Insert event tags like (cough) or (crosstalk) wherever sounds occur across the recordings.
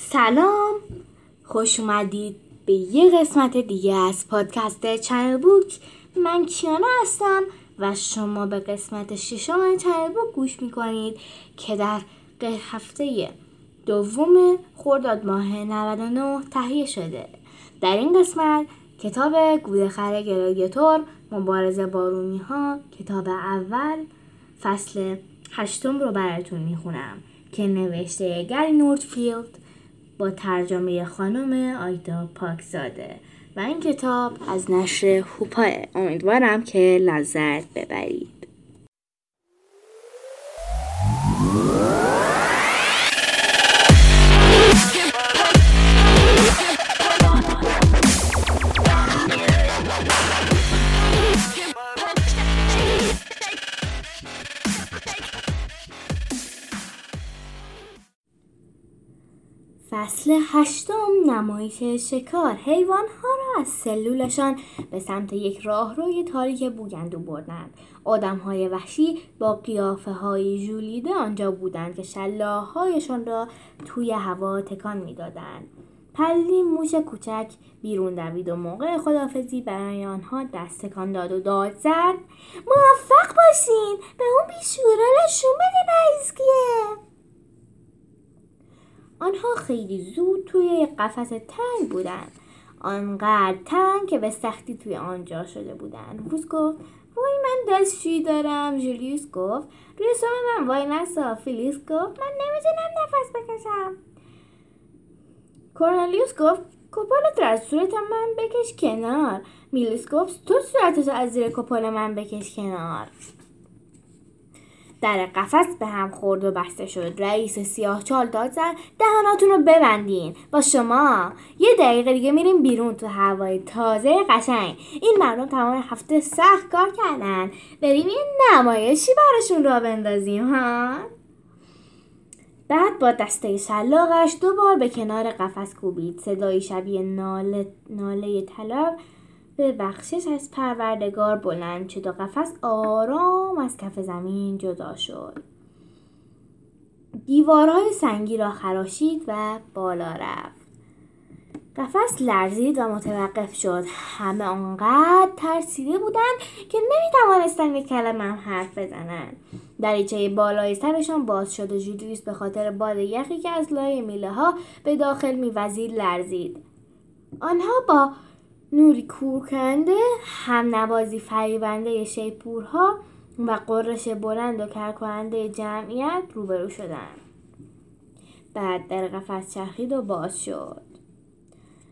سلام. خوش اومدید به یه قسمت دیگه از پادکست چنل بوک. من کیانا هستم و شما به قسمت ششم چنل بوک گوش می‌کنید که در هفته دوم خرداد ماه 99 تهیه شده. در این قسمت کتاب گورخر گلادیاتور مبارزه بارونی ها کتاب اول فصل هشتم رو براتون می‌خونم که نوشته گری نورتفیلد با ترجمه خانم آیدا پاکزاده. و این کتاب از نشر هوپاه امیدوارم که لذت ببرید. فصل هشتم نمایش شکار. حیوان ها را از سلولشان به سمت یک راهروی تاریک بوگندو بردند. آدم های وحشی با قیافه های جولیده آنجا بودند که شلاهایشان را توی هوا تکان می‌دادند. پلی موش کوچک بیرون دوید و موقع خدافزی برای آنها دست تکان داد و داد زد. موفق باشین! به اون بیشورا نشون بده رئیس آنها خیلی زود توی قفس تنگ بودند آنقدر تنگ که به سختی توی آنجا شده بودند روز گفت وای من دستشویی دارم. جولیوس گفت روی سوم من. وای نسا فیلیس گفت من نمی‌تونم نفس بکشم. کورنلیوس گفت کپالت رو از صورت من بکش کنار. میلیس گفت تو صورتت از زیر کپال من بکش کنار. در قفس به هم خورد و بسته شد. رئیس سیاه چال داد زد دهاناتون رو ببندین. با شما. یه دقیقه دیگه میریم بیرون تو هوای تازه قشنگ. این مردم تمام هفته سخت کار کردن. بریم یه نمایشی براشون را بندازیم ها؟ بعد با دسته شلاقش دو بار به کنار قفس کوبید. صدایی شبیه ناله, ناله طلب به بخشش از پروردگار بلند شد و قفس آرام از کف زمین جدا شد. دیوارهای سنگی را خراشید و بالا رفت. قفس لرزید و متوقف شد. همه آنقدر ترسیده بودند که نمی‌توانستند یک کلمه هم حرف بزنند. دریچه بالای سرشان باز شد و جولیوس به خاطر باد یخی که از لای میله ها به داخل میوزید لرزید. آنها با نوری کورکنده هم نوازی فریبنده شیپورها و قررش بلند و کرکننده جمعیت روبرو شدند بعد در قفس چرخید و باز شد.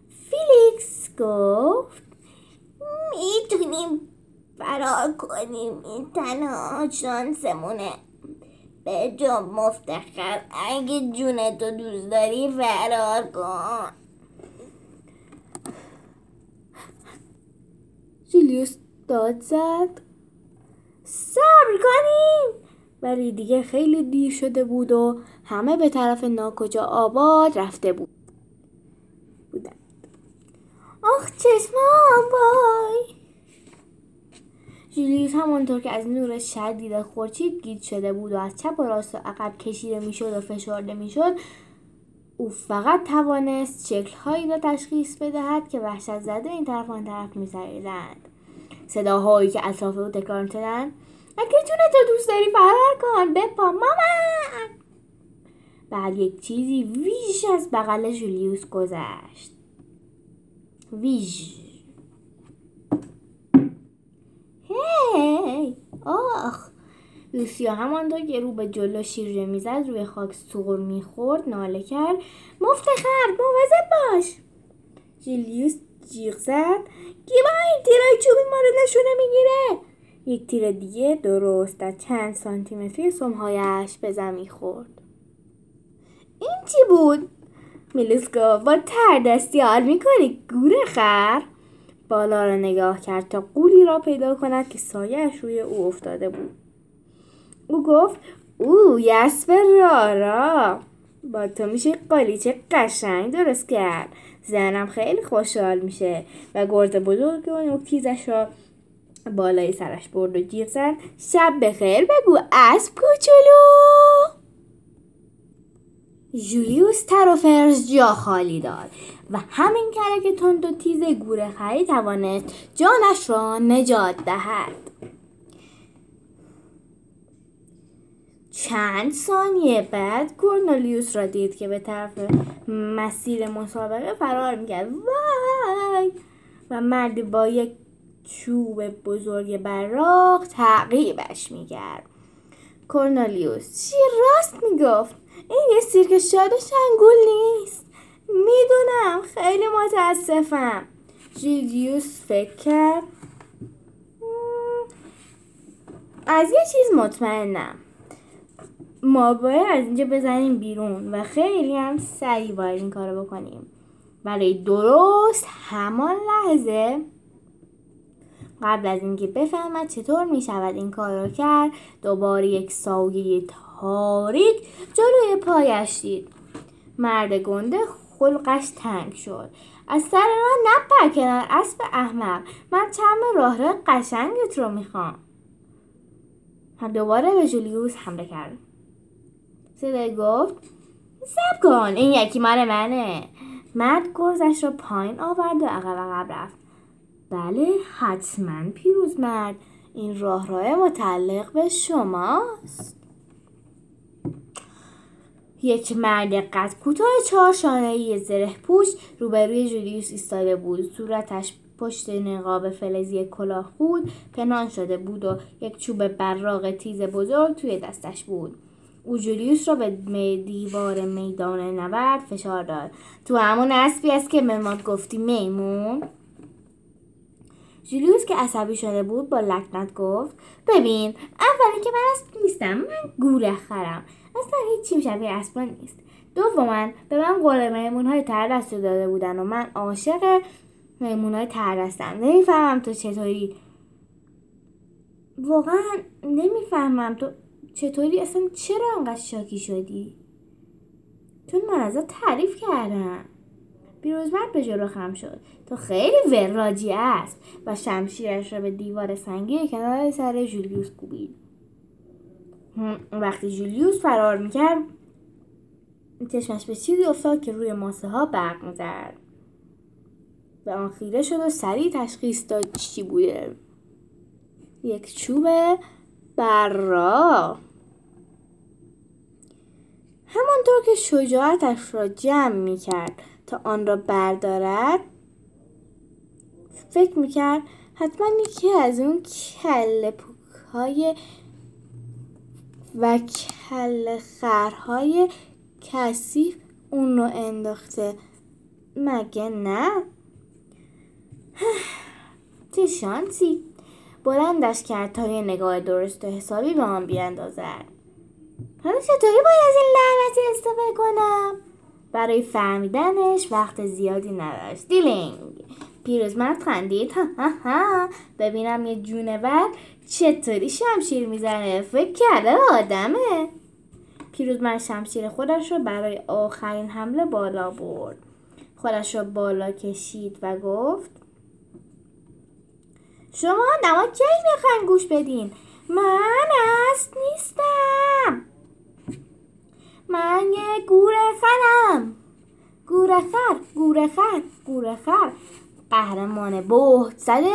فیلیکس گفت می‌تونیم فرار کنیم این تنها شانسمونه به جا مفتخر اگه جونتو دوست داری فرار کن. جولیوس داد زد. صبر کنیم ولی دیگه خیلی دیر شده بود و همه به طرف ناکجا آباد رفته بود. بودند. آخ چشمام وای. جولیوس همانطور که از نور شدید خورشید گیج شده بود و از چپ و راست و عقب کشیده می‌شد و فشرده می‌شد. او فقط توانست شکلهایی را تشخیص بدهد که وحشت زده این طرف آن طرف میسریدند صداهایی که اطراف او تکرار شدند اگه تو دوست داری فرار کن بپا مامان بعد یک چیزی ویژ از بغل جولیوس گذشت. ویژ. هی! آخ! لوسیا همانطور که رو به جلو شیرجه می‌زد روی خاک سور می‌خورد ناله کرد. مفتخر مواظب باش. جولیوس جیغ زد. کی با این تیرای چوبی ما رو نشونه می‌گیره؟ یک تیر دیگه درست در چند سانتیمتری سمهایش به زمین خورد. این چی بود؟ میلیس گفت با تر دستی حال می‌کنی گوره خر. بالا را نگاه کرد تا قولی را پیدا کند که سایهاش روی او افتاده بود. او گفت او یسب رارا با تو میشه قالیچه قشنگ درست کرد. زنم خیلی خوشحال میشه. و گرد بزرگ و تیزش را بالای سرش برد و جیغ زد شب بخیر بگو اسب کوچولو. جولیوس تر و فرز جا خالی داد و همین که تند و تیز گوره خری توانست جانش را نجات دهد. چند ثانیه بعد کورنلیوس را دید که به طرف مسیر مسابقه فرار می‌کرد. وای! و مردی با یک چوب بزرگ براق تعقیبش می‌کرد. کورنلیوس چی راست می‌گفت؟ این یه سیرک شاد و شنگول نیست. می‌دونم خیلی متاسفم. جیدیوس فکر کرد از یه چیز مطمئنم. ما باید از اینجا بزنیم بیرون و خیلی هم سریع باید این کارو بکنیم. برای درست همان لحظه قبل از اینکه بفهمد چطور می شود این کار را کرد دوباره یک سایه تاریک جلوی پایش دید. مرد گنده خلقش تنگ شد. از سر راه نپر کنار اسب احمق. من چند راه را قشنگت رو می‌خوام. دوباره به جولیوس حمله کرد صدای گفت سب کن این یکی مال منه. مرد گرزش را پایین آورد و عقب عقب رفت. بله حتما پیروز مرد. این راه راه متعلق به شماست. یک مرد قد کوتاه چهار شانه زره پوش روبروی جولیوس ایستاده بود. صورتش پشت نقاب فلزی کلاه بود پنهان شده بود و یک چوب براق تیز بزرگ توی دستش بود. او جولیوس را به دیوار میدان نبرد فشار داد. تو همون اسبی است که به گفتی میمون. جولیوس که عصبی شده بود با لکنت گفت ببین اولی که من اسب نیستم من گوره خرم. اصلا هیچی شبیه اسبا نیست. دوما به من قول میمون های تردست داده بودن و من عاشق میمون های تردستم نمی‌فهمم تو چطوری. واقعا نمی‌فهمم تو چطوری اصلا چرا انقدر شاکی شدی؟ چون من ازت تعریف کردم. پیروزمرد به جلو خم شد. تو خیلی وراجی است و شمشیرش را به دیوار سنگی کنار سر جولیوس کوبید. وقتی جولیوس فرار می‌کرد چشمش به چیزی افتاد که روی ماسه ها برق می‌زد. به آن خیره شد و سریع تشخیص داد چی بوده. یک چوب برا. همانطور که شجاعتش را جمع می کرد تا آن را بردارد فکر می کرد حتما یکی از اون کل های و کل خرهای کثیف اون رو انداخته. مگه نه؟ (sighs) چه شانسی! بلندش کرد تا یه نگاه درست و حسابی به آن بیاندازد. حالا چطوری باید از این لعنتی استفاده کنم؟ برای فهمیدنش وقت زیادی نداشت. دیلینگ. پیروزمرد خندید. ها ها ها. ببینم یه جونور چطوری شمشیر می‌زنه. فکر کرده آدمه. پیروزمرد شمشیر خودش رو برای آخرین حمله بالا برد. خودش رو بالا کشید و گفت شما نما کی می‌خواین گوش بدین؟ من است نیستم. من یه گوره خرم. گوره خر گوره خر گوره خر. قهرمان بهت زده.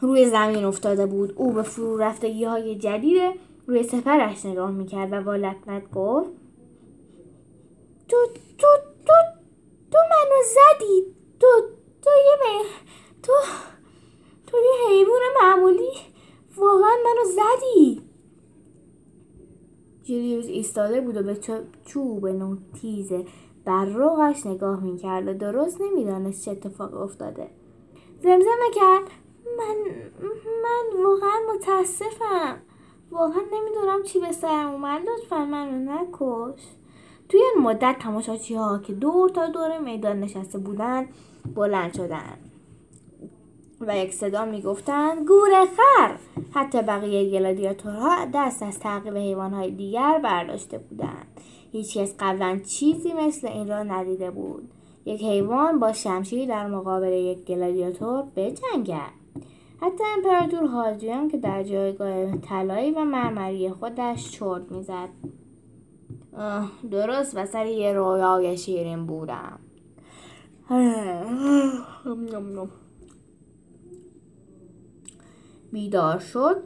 روی زمین افتاده بود. او به فرو رفتگی های جدید روی سفرش نگاه می‌کرد و با لکنت گفت تو تو تو تو منو زدی. تو تو یه تو تو یه حیوان معمولی. واقعا منو زدی. جولیوس ایستاده بود و به چوب نوتیز براغش نگاه می‌کرد و درست نمی‌دانست چه اتفاق افتاده. زمزمه کرد من من واقعا متاسفم. واقعا نمی‌دونم چی به سرم اومد لطفا منو نکش. توی این مدت تماشاچی ها که دور تا دور میدان نشسته بودند بلند شدند. و یک صدا می‌گفتند گوره خر! حتی بقیه گلادیاتورها دست از تعقیب حیوانهای دیگر برداشته بودند. هیچکس قبلا چیزی مثل این را ندیده بود. یک حیوان با شمشیر در مقابل یک گلادیاتور بجنگد. حتی امپراتور هادریان که در جایگاه طلایی و مرمری خودش چرت می‌زد. درست وسط یه رویای شیرین بودم. (sighs) بیدار شد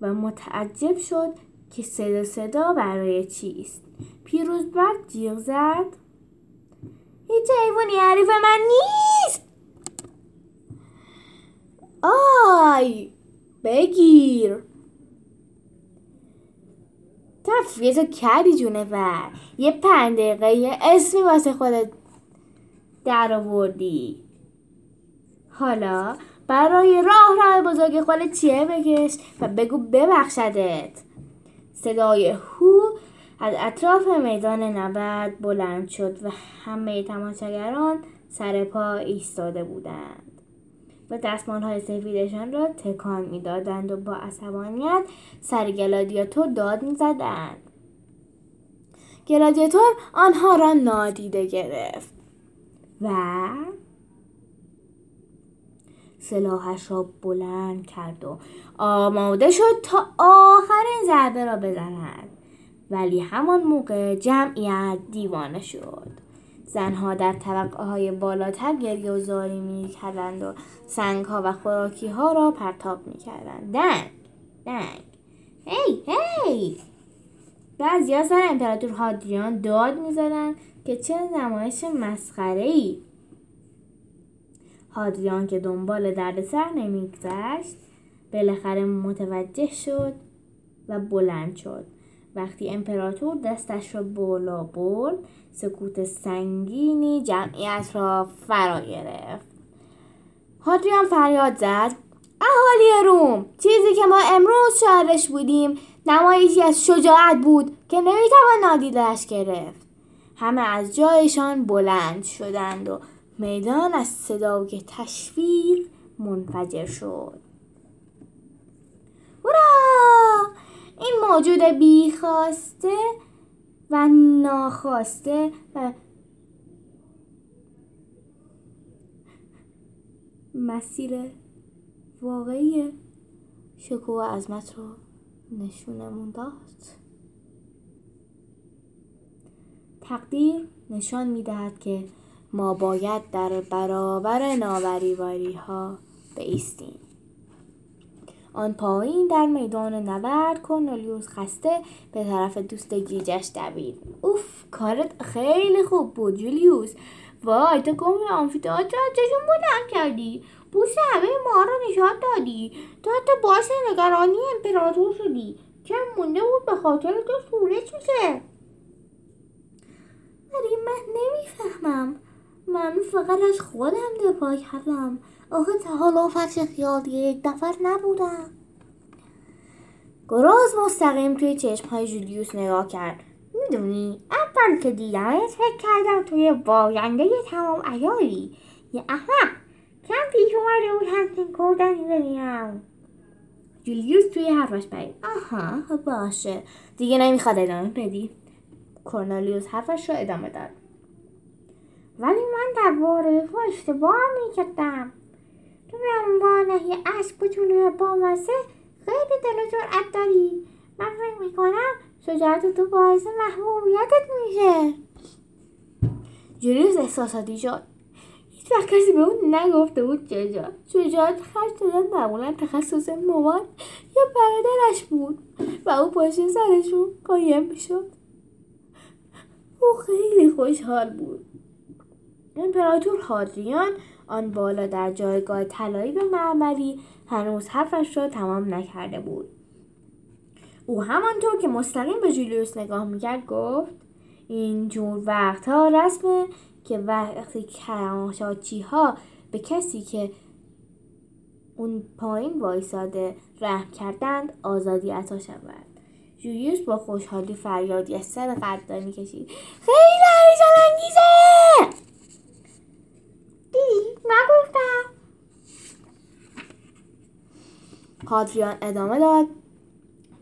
و متعجب شد که صدا صدا برای چیست پیروزبرد جیغ زد. هیچ حیوانی حریف من نیست! آی! بگیر! تفریه کردی جونه ور. یه پنج دقیقه یه اسمی واسه خودت در آوردی حالا برای راه راه بزرگ خودت چیه بکش و بگو ببخشدت. صدای هو از اطراف میدان نبرد بلند شد و همه تماشاگران سر پا ایستاده بودند. و دستمان های سفیدشان را تکان می‌دادند و با عصبانیت سر گلادیاتور داد می‌زدند. گلادیاتور آنها را نادیده گرفت. و سلاحش را بلند کرد و آماده شد تا آخرین ضربه را بزند. ولی همان موقع جمعیت دیوانه شد. زنها در طبقه های بالاتر گریه و زاری می کردند و سنگ ها و خوراکی ها را پرتاب می کردند دنگ دنگ. هی هی. بعضی سر امپراتور هادریان داد می زدند که چه نمایش مسخره ای هادریان که دنبال دردسر نمیگذشت بالاخره متوجه شد و بلند شد. وقتی امپراتور دستش را بالا برد سکوت سنگینی جمعیت را فرا گرفت. هادریان فریاد زد اهالی روم چیزی که ما امروز شاهدش بودیم نمایشی از شجاعت بود که نمی‌توان نادیدهاش گرفت. همه از جایشان بلند شدند و میدان از صدای تشویر منفجر شد. هورا این موجود بیخواسته و ناخواسته و مسیر واقعی شکوه عظمت رو نشونمون داد. تقدیر نشان می‌دهد که ما باید در برابر ناوریواری ها بیستیم. آن پایین در میدان نبرد کرنولیوس خسته به طرف دوست گیجش دوید. اوف کارت خیلی خوب بود جولیوس. وای تو گم آمفیتئاتر چشون بلند کردی. بوس همه ما رو نشان دادی. تو حتی باعث نگرانی امپراتور شدی. کم مونده بود به خاطر تو سورج میشه ولی من نمی‌فهمم. من فقط از خودم دفاع کردم. آخه فرش خیال یک نفر نبودم. گراز مستقیم توی چشم های جولیوس نگاه کرد. می‌دونی اول که دیدمت فکر کردم توی باینده تمام ایاری یه احمق کم پیش اومده بود همچین کردنی ببینم. جولیوس توی حرفش پرید. آها باشه. دیگه نمی‌خواد ادامه بدی. کورنالیوس حرفش رو ادامه داد. ولی من درباره تو اشتباه می‌کردم. تو به عنوان یه اسب جلوی بامزه خیلی دل و جرأت داری. من فکر می‌کنم شجاعت تو باعث محبوبیتت میشه. جولیوس احساساتی شد. هیچ وقت کسی به اون نگفته بود شجاعت. شجاعت خرج دادن معمولا تخصص مامان یا برادرش بود و او پاشین سرشون قایم می‌شد. او خیلی خوشحال بود. امپراتور هادریان آن بالا در جایگاه طلایی به معمری هنوز حرفش را تمام نکرده بود. او همانطور که مستقیم به جولیوس نگاه می‌کرد گفت این جور وقتها رسمه که وقتی کرماشاچی ها به کسی که اون پایین وایساده رحم کردند آزادی عطا شود. جولیوس با خوشحالی فریادی از سر قدردانی کشید خیلی هیجان انگیزه نگفتم. پادریان ادامه داد.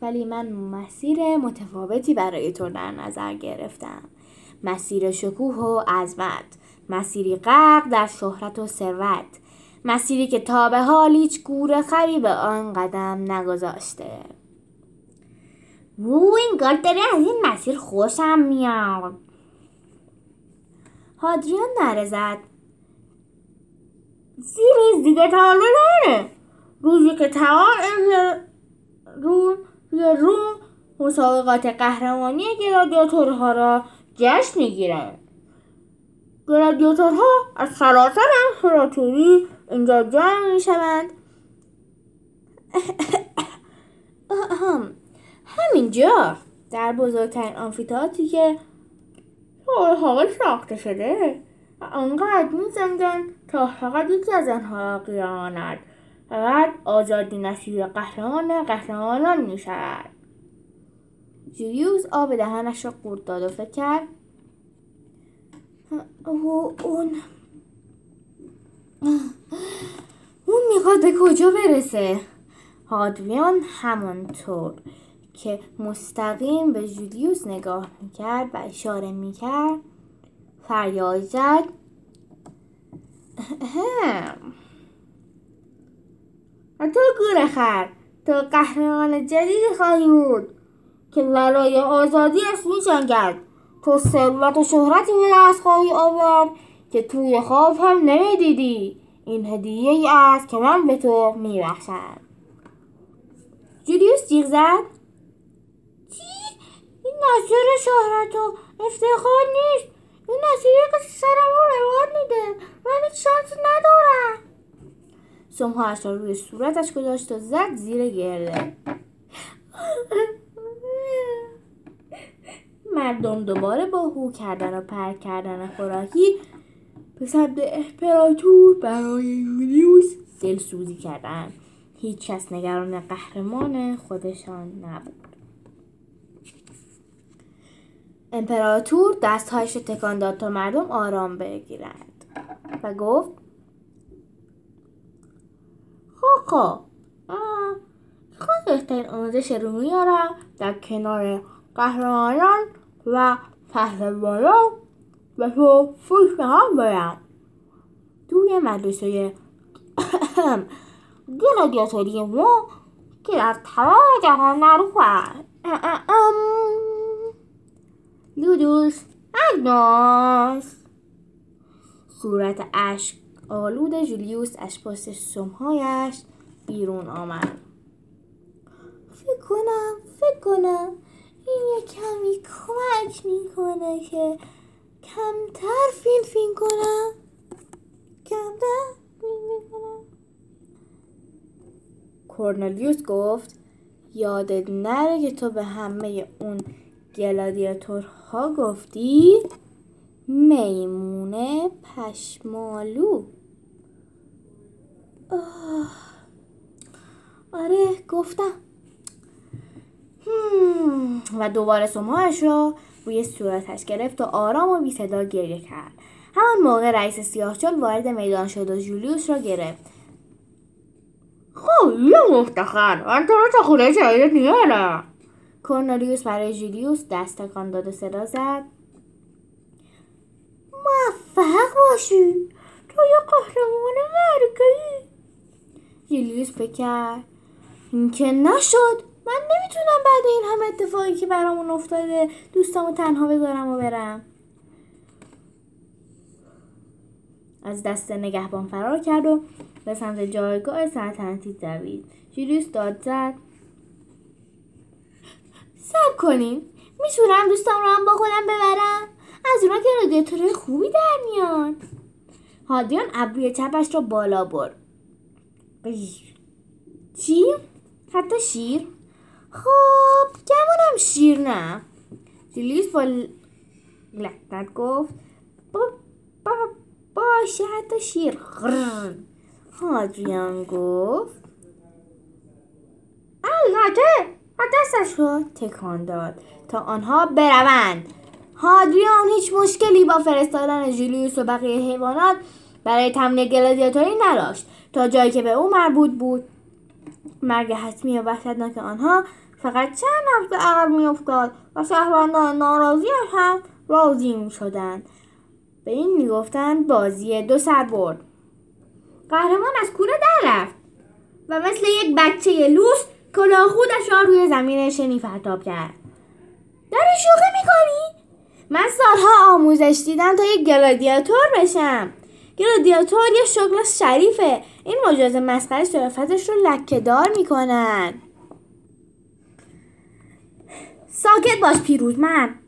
ولی من مسیر متفاوتی برای تو در نظر گرفتم. مسیر شکوه و عظمت. مسیری غرق در شهرت و ثروت. مسیری که تا به حال هیچ گور خری به آن قدم نگذاشته. وو این داره از این مسیر خوشم میاد. هادریان نره زد. سی روز دیگه تمام نره. روزی که تمام رو رو مسابقات قهرمانی گلادیاتورها را جشن می‌گیرند گلادیاتورها از سراسر امپراتوری اینجا جمع می‌شوند. (coughs) همینجا در بزرگترین آنفیتاتی که حال ساخته شده. و آنقدر میزنگن تا فقط یکی از آنها قیاماند و بعد آزادی نصیب قهرمان قهرمانان می شود جولیوس آب دهنش را قورت داد و فکر کرد اون اون می‌خواد به کجا برسه؟ هادویان همانطور که مستقیم به جولیوس نگاه می‌کرد و اشاره می‌کرد فریاد زد. تو گوره خر تو قهرمان جدیدی خواهی بود که برای آزادیش میجنگد تو ثروت و شهرتی به دست خواهی آورد که توی خواب هم نمی‌دیدی. این هدیه ای است که من به تو میبخشم. جولیوس جیغ زد. چی؟ این نصیر شهرت و افتخار نیست؟ این نصیری که سرم رو روان میده. من هیچ شانس ندارم. سمهایش را روی صورتش گذاشت و زد زیر گرده مردم دوباره با هو کردن و پرک کردن خوراکی به سمت امپراتور برای یولیوس دلسوزی کردن. هیچ کس نگران قهرمان خودشان نبود. امپراتور دستهایش تکان داد تا مردم آرام بگیرند. و گفت خب خب. خود بهترین آموزش رو میارم در کنار قهرمانان و پهلوانان و تو هم برم توی مدرسه (coughs) گلادیاتوری ما که در تمام جهان معروف است لودوس اگناس صورت اشک آلود جولیوس از پشت سمهایش بیرون آمد. فکر کنم فکر کنم. این یه کمی کمک می‌کنه که کمتر فیلم فیلم کنم. کمتر فیلم می‌کنم کورنلیوس گفت یادت نره که تو به همه اون گلادیاتورها گفتی میمونه پشمالو. آره گفتم. و دوباره سماعش را روی صورتش گرفت و آرام و بی صدا گریه کرد. همان موقع رئیس سیاهچال وارد میدان شد و جولیوس را گرفت. خب یه مفتخر. من تو رو تا خونه جایدت میارم کورنلیوس برای جولیوس دست تکان داد و صدا زد. موفق باشی تو یه قهرمان مرگی. جولیوس فکر این که نشد. من نمی‌تونم بعد این همه اتفاقی که برامون افتاده دوستامو تنها بذارم و برم. از دست نگهبان فرار کرد و به سمت جایگاه سلطنتی دوید. جولیوس داد زد. سب کنیم می‌تونم دوستام رو هم با خودم ببرم. از اونا که رادیاتور خوبی در میاد هادیان ابروی چپش را بالا برد. چی؟ حتی شیر؟ خب گمونم شیر نه. جولیوس با لکنت گفت. با با باشه حتی شیر. هادریان گفت. البته و دستش را تکان داد تا آنها بروند. هادریان هیچ مشکلی با فرستادن جولیوس و بقیه حیوانات برای تمرین گلادیاتوری نداشت. تا جایی که به او مربوط بود مرگ حتمی و وحشتناک آنها فقط چند هفته عقب میافتاد و شهروندان ناراضیش هم راضی شدند. به این می‌گفتند بازی دو سر برد. قهرمان از کوره در رفت و مثل یک بچه لوس کلاه خودش را روی زمین شنی پرتاب کرد. داری شوخی می‌کنی؟ من سالها آموزش دیدم تا یک گلادیاتور بشم. گلادیاتور یه شغل شریفه. این مجاز مسخره شرافتش رو لکهدار می‌کنن. ساکت باش پیروزمند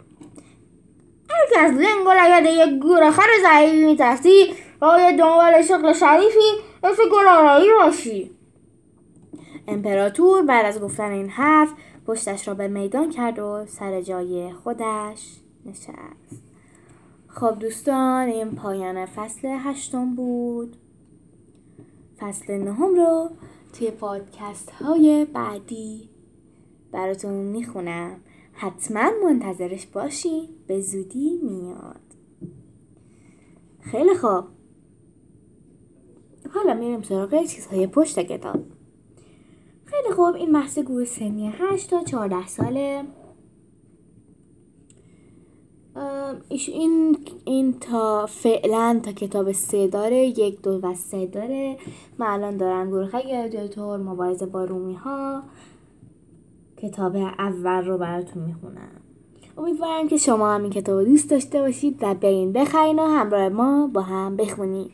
هر که از لنگ و یک گورخر ضعیفی میترسی باید دنبال شغل شریفی مثل گلارایی باشی. امپراتور بعد از گفتن این حرف پشتش را به میدان کرد و سر جای خودش نشست. خب دوستان این پایان فصل هشتم بود. فصل نهم رو توی پادکست های بعدی براتون می‌خونم. حتما منتظرش باشین. به زودی میاد. خیلی خوب. حالا میریم سراغ چیزهای پشت کتاب. خیلی خوب این محصه گروه سنی 8 تا 14 ساله. این این تا فعلا تا کتاب سه داره یک دو و سه داره. من الان دارم گروه گلادیاتور مبارزه با رومی ها کتاب اول رو براتون می‌خونم. امیدوارم که شما هم این کتاب دوست داشته باشید و برین بخرین و همراه ما با هم بخونید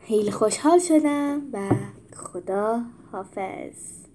خیلی خوشحال شدم و خدا حافظ.